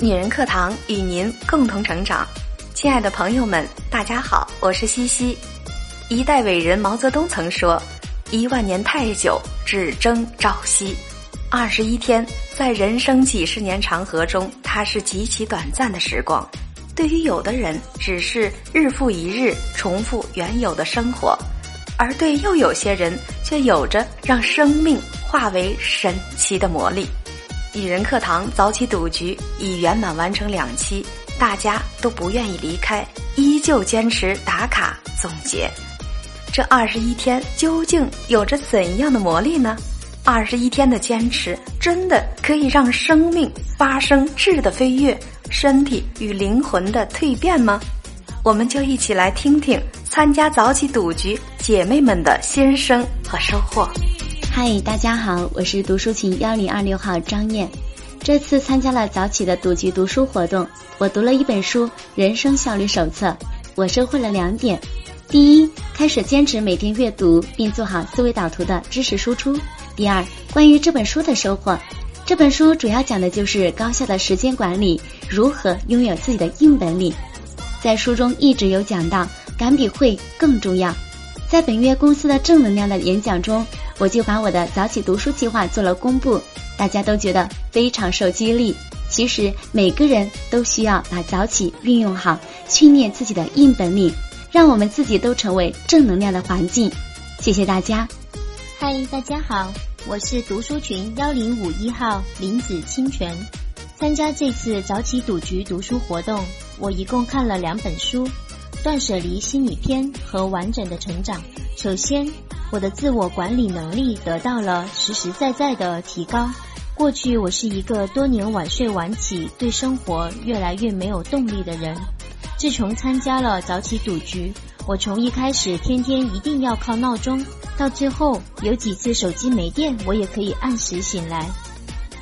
女人课堂与您共同成长，亲爱的朋友们，大家好，我是西西。一代伟人毛泽东曾说：“一万年太久，只争朝夕。”二十一天，在人生几十年长河中，它是极其短暂的时光。对于有的人，只是日复一日重复原有的生活；而对又有些人，却有着让生命化为神奇的魔力。蚁人课堂早起赌局已圆满完成两期，大家都不愿意离开，依旧坚持打卡总结。这二十一天究竟有着怎样的魔力呢？二十一天的坚持，真的可以让生命发生质的飞跃，身体与灵魂的蜕变吗？我们就一起来听听参加早起赌局姐妹们的心声和收获。嗨，大家好，我是读书群幺零二六号张燕。这次参加了早起的赌局读书活动，我读了一本书《人生效率手册》，我收获了两点：第一，开始坚持每天阅读，并做好思维导图的知识输出；第二，关于这本书的收获，这本书主要讲的就是高效的时间管理，如何拥有自己的硬本领。在书中一直有讲到，敢比会更重要。在本月公司的正能量的演讲中。我就把我的早起读书计划做了公布，大家都觉得非常受激励。其实每个人都需要把早起运用好，训练自己的硬本领，让我们自己都成为正能量的环境。谢谢大家。嗨，大家好，我是读书群幺零五一号林子清泉。参加这次早起赌局读书活动，我一共看了两本书，《断舍离心理篇》和《完整的成长》。首先。我的自我管理能力得到了实实在在的提高。过去我是一个多年晚睡晚起、对生活越来越没有动力的人。自从参加了早起赌局，我从一开始天天一定要靠闹钟，到最后有几次手机没电，我也可以按时醒来。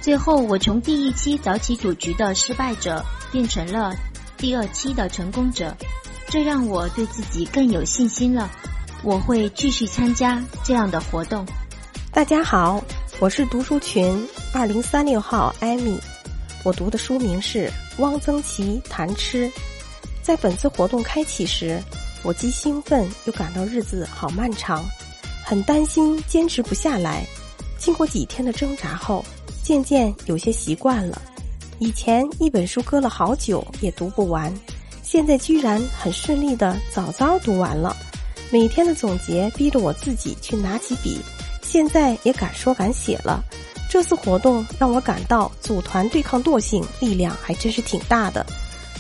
最后我从第一期早起赌局的失败者变成了第二期的成功者，这让我对自己更有信心了。我会继续参加这样的活动。大家好，我是读书群二零三六号艾米。我读的书名是《汪曾祺谈吃》。在本次活动开启时，我既兴奋又感到日子好漫长，很担心坚持不下来。经过几天的挣扎后，渐渐有些习惯了。以前一本书搁了好久也读不完，现在居然很顺利的早早读完了。每天的总结逼着我自己去拿起笔，现在也敢说敢写了。这次活动让我感到组团对抗惰性力量还真是挺大的。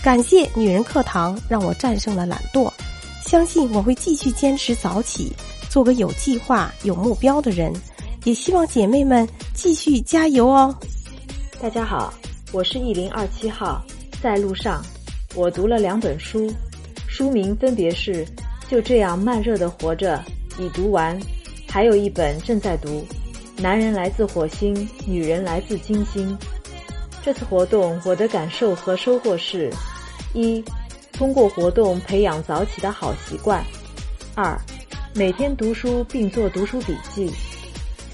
感谢女人课堂让我战胜了懒惰，相信我会继续坚持早起，做个有计划、有目标的人。也希望姐妹们继续加油哦。大家好，我是一零二七号，在路上，我读了两本书，书名分别是。就这样慢热的活着，已读完，还有一本正在读。男人来自火星，女人来自金星。这次活动我的感受和收获是：一，通过活动培养早起的好习惯；二，每天读书并做读书笔记；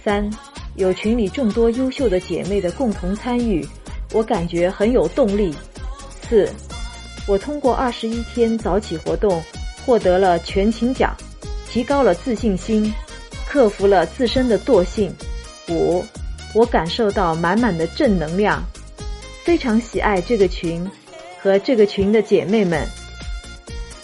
三，有群里众多优秀的姐妹的共同参与，我感觉很有动力；四，我通过二十一天早起活动。获得了全勤奖，提高了自信心，克服了自身的惰性。五，我感受到满满的正能量，非常喜爱这个群和这个群的姐妹们。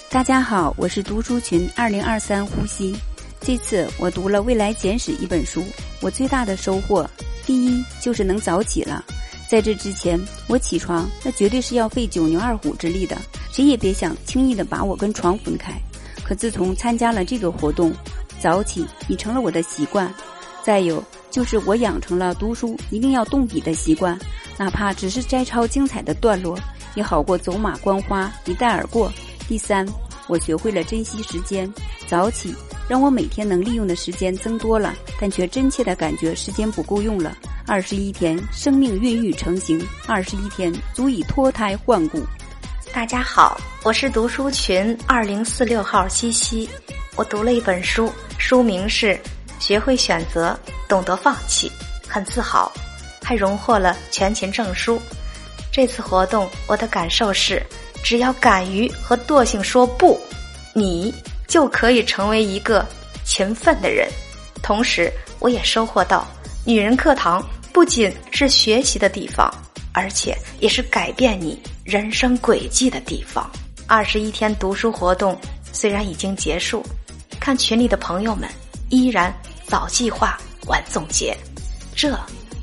大家好，我是读书群二零二三呼吸。这次我读了《未来简史》一本书，我最大的收获，第一就是能早起了。在这之前，我起床那绝对是要费九牛二虎之力的。谁也别想轻易的把我跟床分开。可自从参加了这个活动，早起已成了我的习惯。再有就是我养成了读书一定要动笔的习惯，哪怕只是摘抄精彩的段落，也好过走马观花一带而过。第三，我学会了珍惜时间，早起让我每天能利用的时间增多了，但却真切的感觉时间不够用了。二十一天，生命孕育成型；二十一天，足以脱胎换骨。大家好，我是读书群二零四六号西西。我读了一本书，书名是《学会选择，懂得放弃》，很自豪，还荣获了全勤证书。这次活动我的感受是，只要敢于和惰性说不，你就可以成为一个勤奋的人。同时，我也收获到，女人课堂不仅是学习的地方，而且也是改变你人生轨迹的地方。二十一天读书活动虽然已经结束，看群里的朋友们依然早计划晚总结，这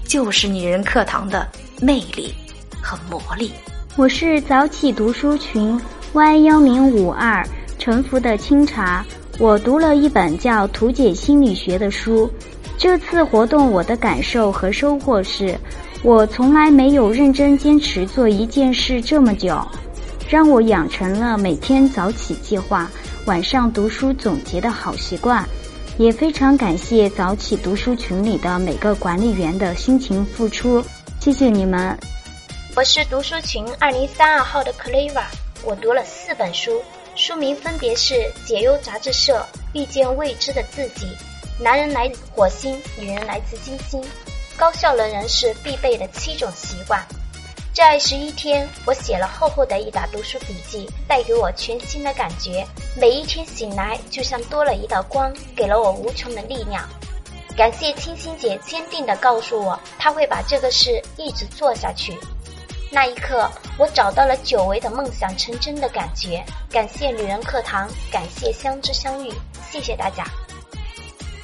就是女人课堂的魅力和魔力。我是早起读书群 Y 幺零五二沉浮的清茶。我读了一本叫《图解心理学》的书。这次活动我的感受和收获是，我从来没有认真坚持做一件事这么久，让我养成了每天早起计划、晚上读书总结的好习惯。也非常感谢早起读书群里的每个管理员的辛勤付出，谢谢你们。我是读书群二零三二号的 Cleva，我读了四本书。书名分别是《解忧杂志社》《遇见未知的自己》《男人来火星，女人来自金星》《高效能人士必备的七种习惯》。这二十一天，我写了厚厚的一沓读书笔记，带给我全新的感觉。每一天醒来，就像多了一道光，给了我无穷的力量。感谢清新姐坚定地告诉我，她会把这个事一直做下去。那一刻，我找到了久违的梦想成真的感觉。感谢女人课堂，感谢相知相遇，谢谢大家。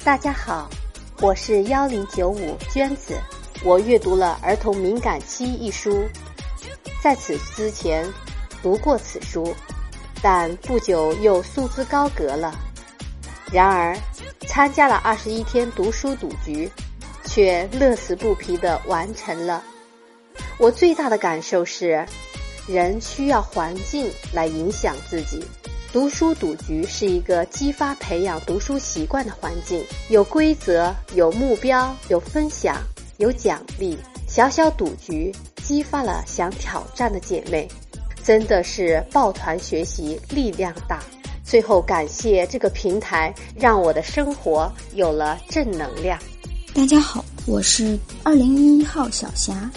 大家好，我是幺零九五娟子，我阅读了《儿童敏感期》一书，在此之前读过此书，但不久又束之高阁了。然而，参加了二十一天读书赌局，却乐此不疲地完成了。我最大的感受是，人需要环境来影响自己。读书赌局是一个激发培养读书习惯的环境，有规则、有目标、有分享、有奖励。小小赌局激发了想挑战的姐妹，真的是抱团学习力量大。最后感谢这个平台，让我的生活有了正能量。大家好，我是二零一一号小霞。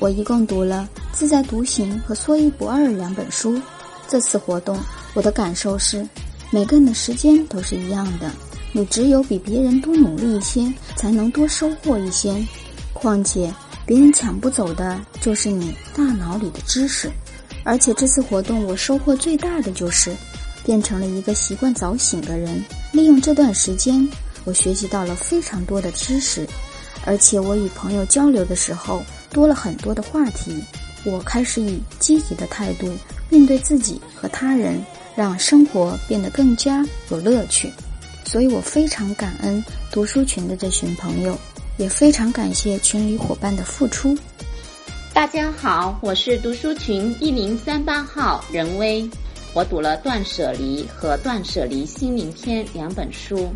我一共读了《自在独行》和《说一不二》两本书。这次活动，我的感受是，每个人的时间都是一样的，你只有比别人多努力一些，才能多收获一些。况且，别人抢不走的就是你大脑里的知识。而且这次活动，我收获最大的就是，变成了一个习惯早醒的人。利用这段时间，我学习到了非常多的知识，而且我与朋友交流的时候。多了很多的话题，我开始以积极的态度面对自己和他人，让生活变得更加有乐趣。所以我非常感恩读书群的这群朋友，也非常感谢群里伙伴的付出。大家好，我是读书群一零三八号任威。我读了《断舍离》和《断舍离心灵篇》两本书，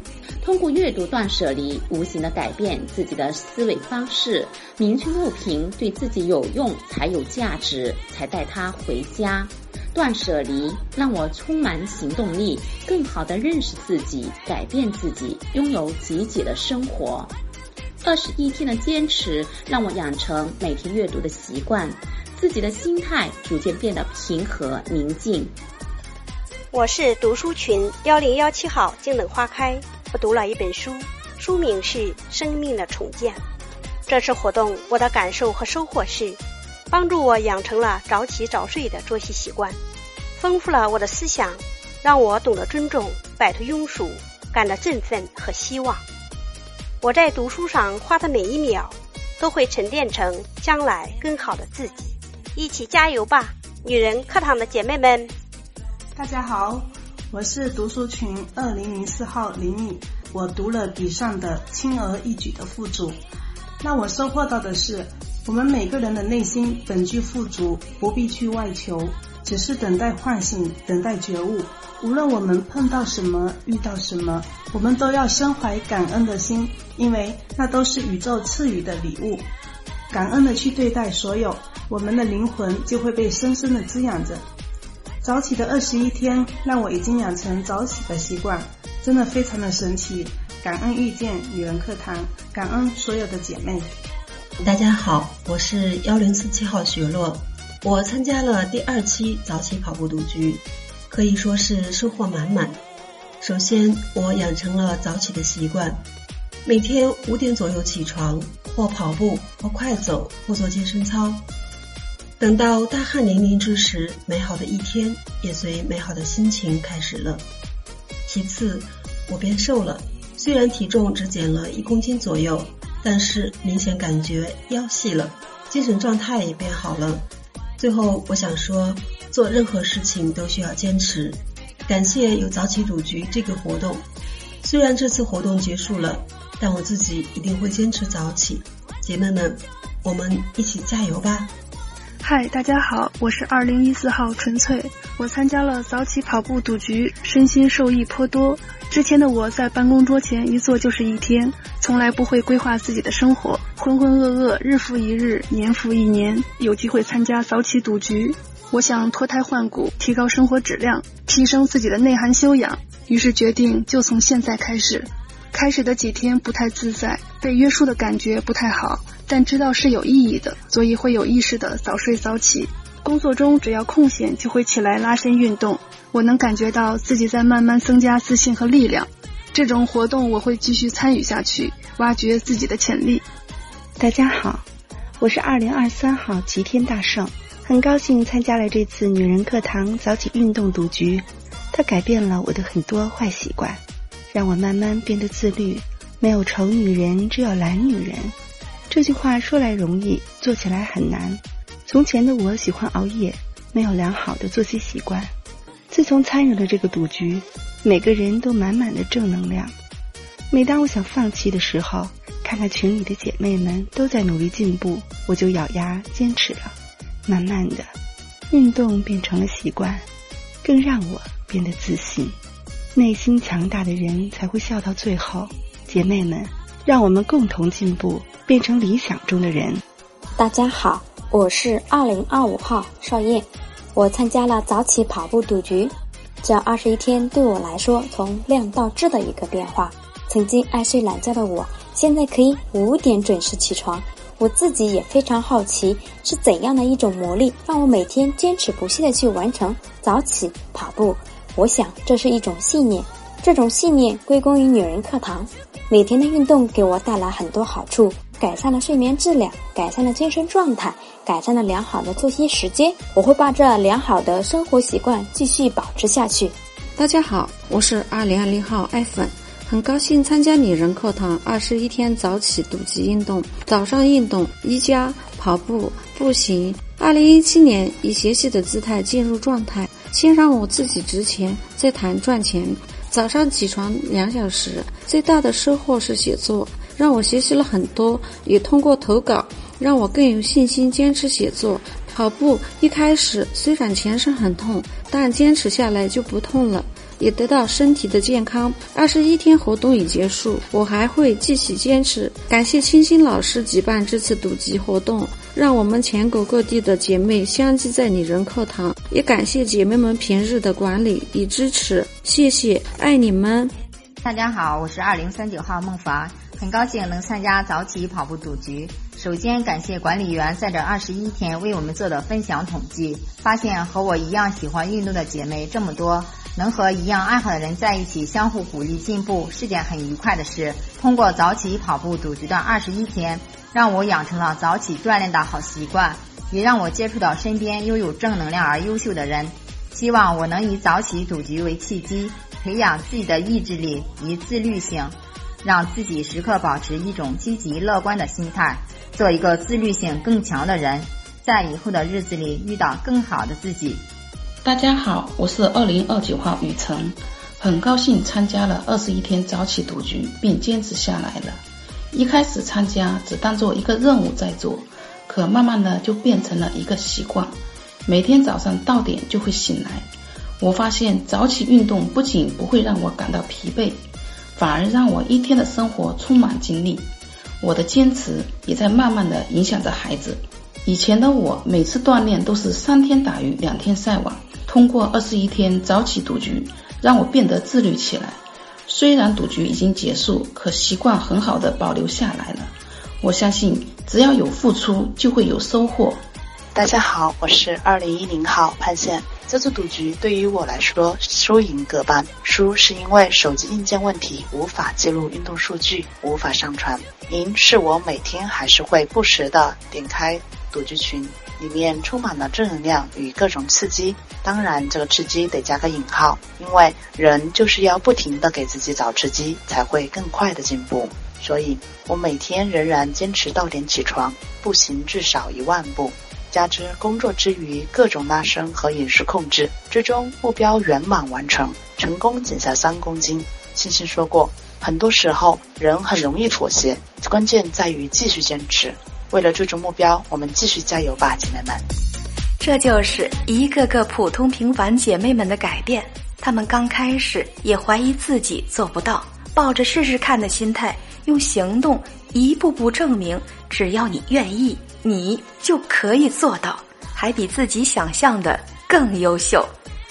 通过阅读《断舍离》，无形的改变自己的思维方式，明确物品对自己有用才有价值，才带它回家。断舍离让我充满行动力，更好的认识自己，改变自己，拥有积极的生活。二十一天的坚持，让我养成每天阅读的习惯，自己的心态逐渐变得平和宁静。我是读书群幺零幺七号静等花开，我读了一本书，书名是《生命的重建》。这次活动我的感受和收获是，帮助我养成了早起早睡的作息习惯，丰富了我的思想，让我懂得尊重，摆脱庸俗，感到振奋和希望。我在读书上花的每一秒，都会沉淀成将来更好的自己。一起加油吧，女人课堂的姐妹们！大家好，我是读书群二零零四号林米。我读了笔上的轻而易举的富足，那我收获到的是，我们每个人的内心本具富足，不必去外求，只是等待唤醒，等待觉悟。无论我们碰到什么，遇到什么，我们都要心怀感恩的心，因为那都是宇宙赐予的礼物。感恩的去对待所有，我们的灵魂就会被深深的滋养着。早起的二十一天，让我已经养成早起的习惯，真的非常的神奇。感恩遇见女人课堂，感恩所有的姐妹。大家好，我是幺零四七号雪落。我参加了第二期早起跑步独居，可以说是收获满满。首先，我养成了早起的习惯，每天五点左右起床，或跑步，或快走，或做健身操。等到大汗淋漓之时，美好的一天也随美好的心情开始了。其次，我变瘦了，虽然体重只减了一公斤左右，但是明显感觉腰细了，精神状态也变好了。最后，我想说，做任何事情都需要坚持。感谢有早起赌局这个活动，虽然这次活动结束了，但我自己一定会坚持早起。姐妹们，我们一起加油吧！嗨，大家好，我是二零一四号纯粹，我参加了早起跑步赌局，身心受益颇多。之前的我在办公桌前一坐就是一天，从来不会规划自己的生活，浑浑噩噩，日复一日，年复一年。有机会参加早起赌局。我想脱胎换骨，提高生活质量，提升自己的内涵修养，于是决定就从现在开始。开始的几天不太自在，被约束的感觉不太好，但知道是有意义的，所以会有意识的早睡早起。工作中只要空闲就会起来拉伸运动，我能感觉到自己在慢慢增加自信和力量。这种活动我会继续参与下去，挖掘自己的潜力。大家好，我是二零二三号齐天大圣。很高兴参加了这次女人课堂早起运动赌局，它改变了我的很多坏习惯，让我慢慢变得自律。没有丑女人，只有懒女人。这句话说来容易，做起来很难。从前的我喜欢熬夜，没有良好的作息习惯。自从参与了这个赌局，每个人都满满的正能量。每当我想放弃的时候，看看群里的姐妹们都在努力进步，我就咬牙坚持了。慢慢的，运动变成了习惯，更让我变得自信。内心强大的人才会笑到最后。姐妹们，让我们共同进步，变成理想中的人。大家好，我是二零二五号邵燕，我参加了早起跑步赌局。这二十一天对我来说，从量到质的一个变化。曾经爱睡懒觉的我，现在可以五点准时起床。我自己也非常好奇，是怎样的一种魔力，让我每天坚持不懈地去完成早起跑步。我想这是一种信念，这种信念归功于女人课堂。每天的运动给我带来很多好处，改善了睡眠质量，改善了精神状态，改善了良好的作息时间。我会把这良好的生活习惯继续保持下去。大家好，我是二零二零号爱粉。很高兴参加女人课堂二十一天早起赌集运动，早上运动瑜伽、跑步、步行。二零一七年以学习的姿态进入状态，先让我自己值钱，再谈赚钱。早上起床两小时，最大的收获是写作，让我学习了很多，也通过投稿让我更有信心坚持写作。跑步一开始虽然全身很痛，但坚持下来就不痛了。也得到身体的健康。二十一天活动已结束，我还会继续坚持。感谢清新老师举办这次赌集活动，让我们全国各地的姐妹相聚在女人课堂。也感谢姐妹们平日的管理与支持，谢谢，爱你们。大家好，我是二零三九号孟凡，很高兴能参加早起跑步赌局。首先感谢管理员在这二十一天为我们做的分享统计，发现和我一样喜欢运动的姐妹这么多。能和一样爱好的人在一起，相互鼓励进步，是件很愉快的事。通过早起跑步赌局的二十一天，让我养成了早起锻炼的好习惯，也让我接触到身边拥有正能量而优秀的人。希望我能以早起赌局为契机，培养自己的意志力与自律性，让自己时刻保持一种积极乐观的心态，做一个自律性更强的人，在以后的日子里遇到更好的自己。大家好，我是二零二九号雨辰，很高兴参加了二十一天早起赌局，并坚持下来了。一开始参加只当做一个任务在做，可慢慢的就变成了一个习惯。每天早上到点就会醒来，我发现早起运动不仅不会让我感到疲惫，反而让我一天的生活充满精力。我的坚持也在慢慢的影响着孩子。以前的我每次锻炼都是三天打鱼两天晒网。通过二十一天早起赌局，让我变得自律起来。虽然赌局已经结束，可习惯很好的保留下来了。我相信，只要有付出，就会有收获。大家好，我是二零一零号潘宪。这次赌局对于我来说，输赢各半。输是因为手机硬件问题无法记录运动数据，无法上传；赢是我每天还是会不时的点开赌局群，里面充满了正能量与各种刺激。当然，这个刺激得加个引号，因为人就是要不停的给自己找刺激，才会更快的进步。所以我每天仍然坚持到点起床，步行至少一万步。加之工作之余各种拉伸和饮食控制，最终目标圆满完成，成功减下三公斤。星星说过，很多时候人很容易妥协，关键在于继续坚持。为了追逐目标，我们继续加油吧，姐妹们！这就是一个个普通平凡姐妹们的改变。她们刚开始也怀疑自己做不到，抱着试试看的心态，用行动一步步证明，只要你愿意。你就可以做到，还比自己想象的更优秀。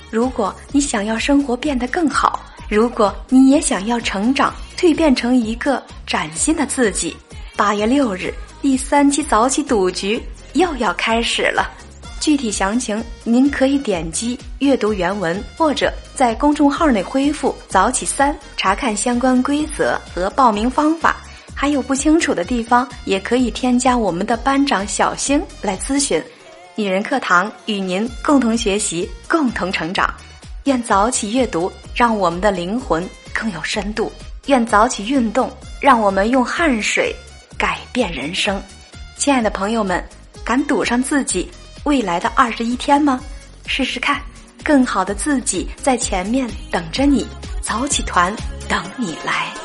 如果你想要生活变得更好，如果你也想要成长、蜕变成一个崭新的自己，八月六日第三期早起赌局又要开始了。具体详情您可以点击阅读原文，或者在公众号内恢复“早起三”查看相关规则和报名方法。还有不清楚的地方，也可以添加我们的班长小星来咨询。女人课堂与您共同学习，共同成长。愿早起阅读让我们的灵魂更有深度；愿早起运动让我们用汗水改变人生。亲爱的朋友们，敢赌上自己未来的二十一天吗？试试看，更好的自己在前面等着你。早起团等你来。